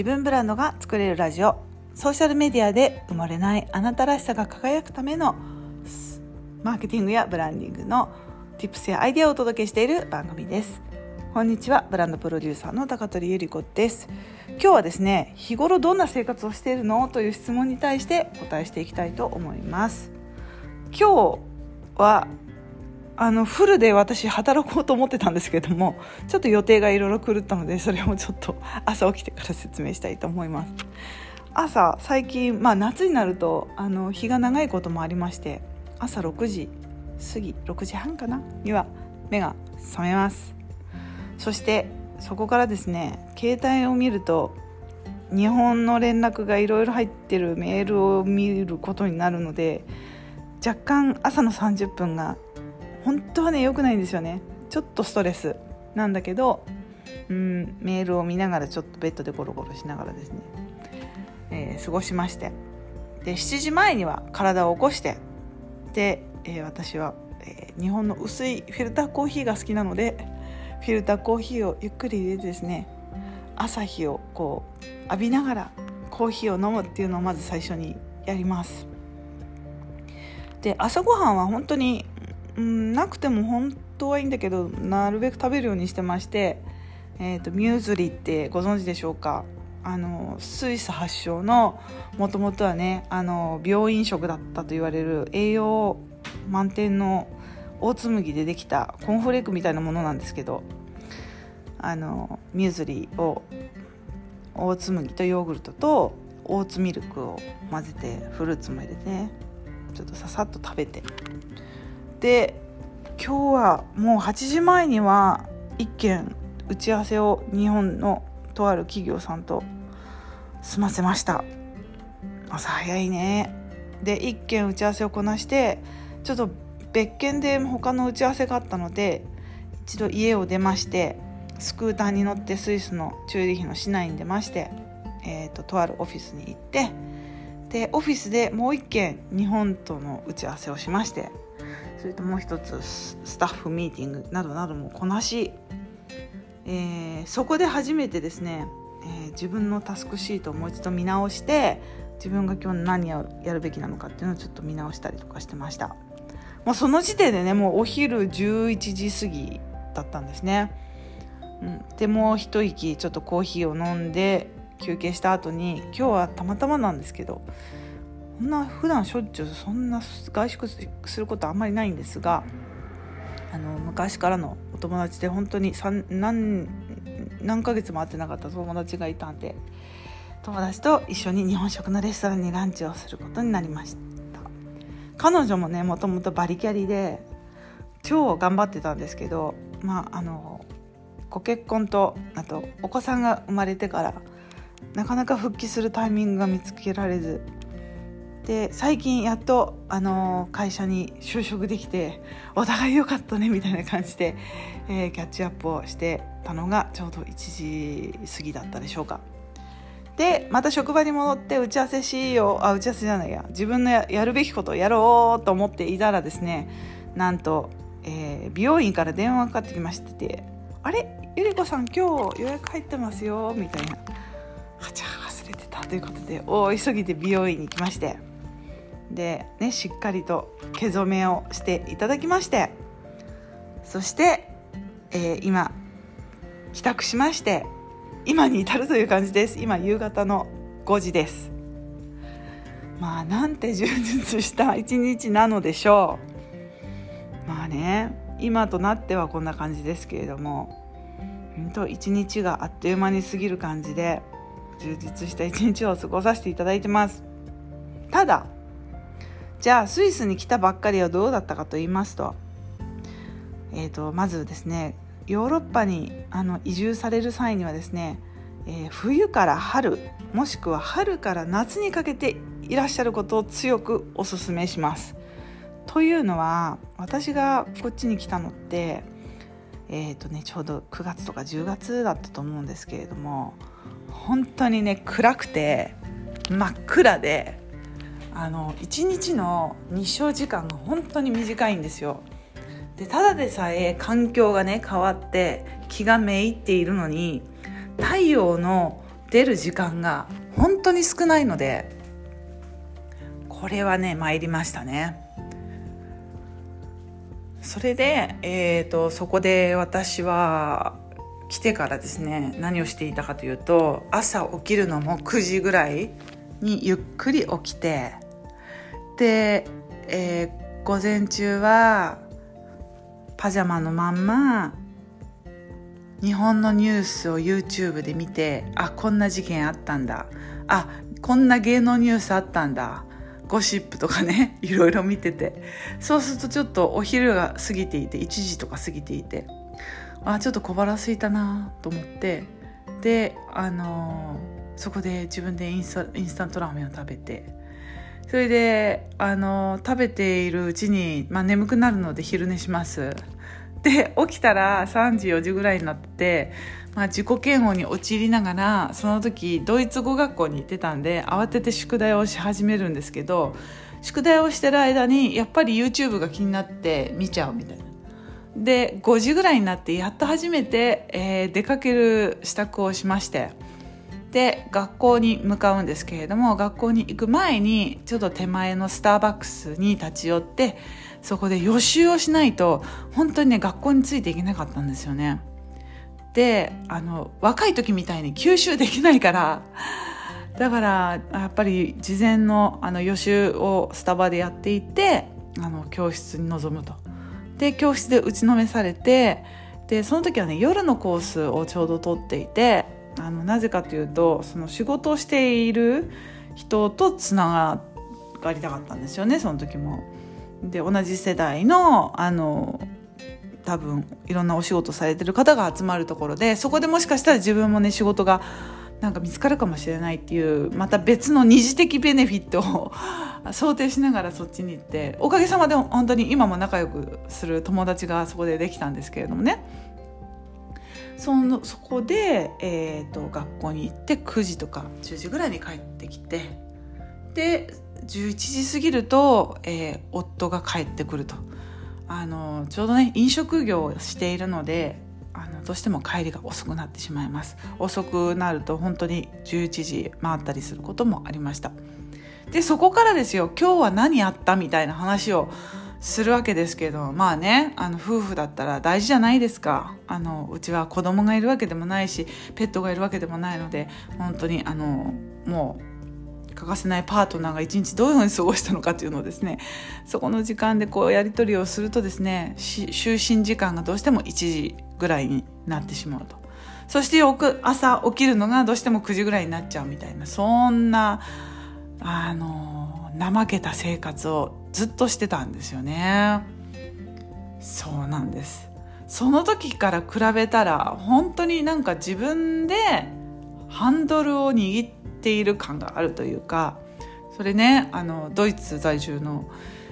自分ブランドが作れるラジオ。ソーシャルメディアで埋もれないあなたらしさが輝くためのマーケティングやブランディングの Tips やアイデアをお届けしている番組です。こんにちはブランドプロデューサーの高取ゆり子です。今日はですね日頃どんな生活をしているの？という質問に対して答えしていきたいと思います。今日はあのフルで私働こうと思ってたんですけどもちょっと予定がいろいろ狂ったのでそれもちょっと朝起きてから説明したいと思います。朝最近、まあ、夏になるとあの日が長いこともありまして朝6時過ぎ6時半かな？には目が覚めます。そしてそこからですね携帯を見ると日本の連絡がいろいろ入ってるメールを見ることになるので若干朝の30分が本当はね良くないんですよね。ちょっとストレス。なんだけどうんメールを見ながらちょっとベッドでゴロゴロしながらですね、えー、過ごしまして。で7時前には体を起こして。で、えー、私は、えー、日本の薄いフィルターコーヒーが好きなのでフィルターコーヒーをゆっくり入れてですね朝日をこう浴びながらコーヒーを飲むっていうのをまず最初にやります。で朝ごはんは本当にうんなくても本当はいいんだけどなるべく食べるようにしてまして、えーと、ミューズリーってご存知でしょうか？あのスイス発祥のもともとはねあの病院食だったと言われる栄養満点のオーツ麦でできたコーンフレークみたいなものなんですけどあのミューズリーをオーツ麦とヨーグルトとオーツミルクを混ぜてフルーツも入れてねちょっとささっと食べて。で今日はもう8時前には1件打ち合わせを日本のとある企業さんと済ませました。朝早いね。で1件打ち合わせをこなしてちょっと別件で他の打ち合わせがあったので一度家を出ましてスクーターに乗ってスイスのチューリヒの市内に出まして、えーと、ととあるオフィスに行ってでオフィスでもう1件日本との打ち合わせをしまして。それともう一つスタッフミーティングなどなどもこなし、えー、そこで初めてですね、えー、自分のタスクシートをもう一度見直して自分が今日何をやるべきなのかっていうのをちょっと見直したりとかしてました。もうその時点でねもうお昼11時過ぎだったんですね、うん、でもう一息ちょっとコーヒーを飲んで休憩した後に今日はたまたまなんですけどんな普段しょっちゅうそんな外食することあんまりないんですがあの昔からのお友達で本当に何何ヶ月も会ってなかった友達がいたんで友達と一緒に日本食のレストランにランチをすることになりました。彼女もねもともとバリキャリで超頑張ってたんですけどまああのご結婚とあとお子さんが生まれてからなかなか復帰するタイミングが見つけられずで最近やっと、あの会社に就職できてお互い良かったねみたいな感じで、えー、キャッチアップをしてたのがちょうど1時過ぎだったでしょうか。でまた職場に戻って打ち合わせしようあ打ち合わせじゃないや自分のやるべきことをやろうと思っていたらですねなんと、えー、美容院から電話がかかってきましてて「あれ？ゆり子さん今日予約入ってますよ」みたいな「はちゃ忘れてた」ということで大急ぎで美容院に来まして。で、ね、しっかりと毛染めをしていただきましてそして、えー、今帰宅しまして今に至るという感じです。今夕方の5時です。まあなんて充実した一日なのでしょう。まあね今となってはこんな感じですけれども本当一日があっという間に過ぎる感じで充実した一日を過ごさせていただいてます。ただじゃあスイスに来たばっかりはどうだったかと言いますと,、えーと、まずですねヨーロッパにあの移住される際にはですね、えー、冬から春もしくは春から夏にかけていらっしゃることを強くお勧めします。というのは私がこっちに来たのって、えーとね、ちょうど9月とか10月だったと思うんですけれども本当にね暗くて真っ暗であの1日の日照時間が本当に短いんですよでただでさえ環境がね変わって気がめいっているのに太陽の出る時間が本当に少ないのでこれはね参りましたね。それで、えーと、そこで私は来てからですね何をしていたかというと朝起きるのも9時ぐらいにゆっくり起きてで、えー、午前中はパジャマのまんま日本のニュースを YouTube で見てあこんな事件あったんだ。あこんな芸能ニュースあったんだ。ゴシップとかね いろいろ見てて。そうするとちょっとお昼が過ぎていて1時とか過ぎていて。あちょっと小腹空いたなと思って。であのー、そこで自分でインスタインスタントラーメンを食べて。それであの、食べているうちに、まあ、眠くなるので昼寝しますで起きたら3時4時ぐらいになってまあ、自己嫌悪に陥りながらその時ドイツ語学校に行ってたんで慌てて宿題をし始めるんですけど宿題をしてる間にやっぱり YouTube が気になって見ちゃうみたいな。で5時ぐらいになってやっと初めて、えー、出かける支度をしましてで学校に向かうんですけれども学校に行く前にちょっと手前のスターバックスに立ち寄ってそこで予習をしないと本当にね学校についていけなかったんですよね。であの若い時みたいに吸収できないからだからやっぱり事前のあの予習をスタバでやっていてあの教室に臨むと。で教室で打ちのめされてでその時はね夜のコースをちょうど取っていてあのなぜかというとその仕事をしている人とつながりたかったんですよねその時も。で同じ世代のあの多分いろんなお仕事されてる方が集まるところでそこでもしかしたら自分もね仕事がなんか見つかるかもしれないっていうまた別の二次的ベネフィットを 想定しながらそっちに行っておかげさまで本当に今も仲良くする友達がそこでできたんですけれどもねそのそこで、えーと、学校に行って9時とか10時ぐらいに帰ってきてで11時過ぎると、えー、夫が帰ってくると。あのちょうどね飲食業をしているのであのどうしても帰りが遅くなってしまいます遅くなると本当に11時回ったりすることもありましたでそこからですよ今日は何やったみたいな話をするわけですけどまあねあの夫婦だったら大事じゃないですか。あのうちは子供がいるわけでもないしペットがいるわけでもないので本当にあのもう欠かせないパートナーが一日どういうふうに過ごしたのかというのをですねそこの時間でこうやり取りをするとですね就寝時間がどうしても1時ぐらいになってしまうと。そして朝起きるのがどうしても9時ぐらいになっちゃうみたいなそんなあの怠けた生活をずっとしてたんですよね。そうなんです。その時から比べたら本当になんか自分でハンドルを握っている感があるというかそれねあのドイツ在住の、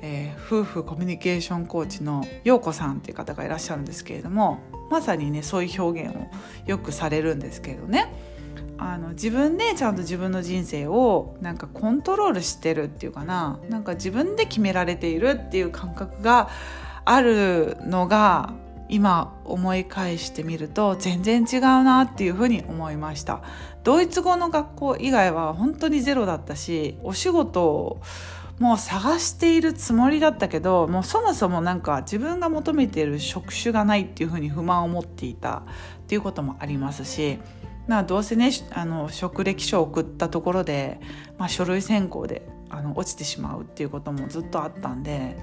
えー、夫婦コミュニケーションコーチの陽子さんっていう方がいらっしゃるんですけれどもまさにねそういう表現をよくされるんですけれどね。あの自分でちゃんと自分の人生をなんかコントロールしてるっていうかな。なんか自分で決められているっていう感覚があるのが今思い返してみると全然違うなっていうふうに思いました。ドイツ語の学校以外は本当にゼロだったしお仕事もう探しているつもりだったけどもうそもそもなんか自分が求めている職種がないっていうふうに不満を持っていたっていうこともありますしなどうせねあの職歴書を送ったところで、まあ、書類選考であの落ちてしまうっていうこともずっとあったんで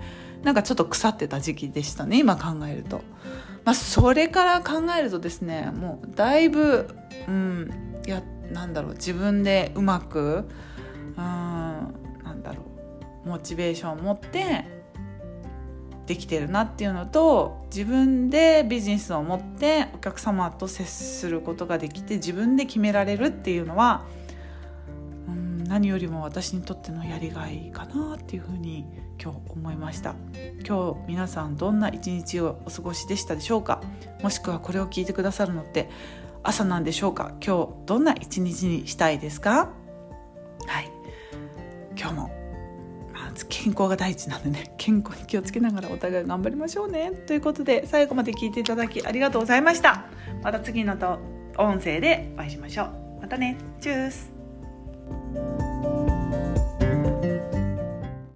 なんかちょっと腐ってた時期でしたね今考えると。まあ、それから考えるとですねもうだいぶ、うん、いやなんだろう自分でうまく、うん、なんだろうモチベーションを持ってできてるなっていうのと自分でビジネスを持ってお客様と接することができて自分で決められるっていうのはうん何よりも私にとってのやりがいかなっていうふうに今日思いました。今日皆さんどんな一日をお過ごしでしたでしょうか？もしくはこれを聞いてくださるのって朝なんでしょうか？今日どんな一日にしたいですか？はい。今日も健康が第一なんでね 健康に気をつけながらお互い頑張りましょうね。ということで最後まで聞いていただきありがとうございました。また次のと音声でお会いしましょう。またね。チュース。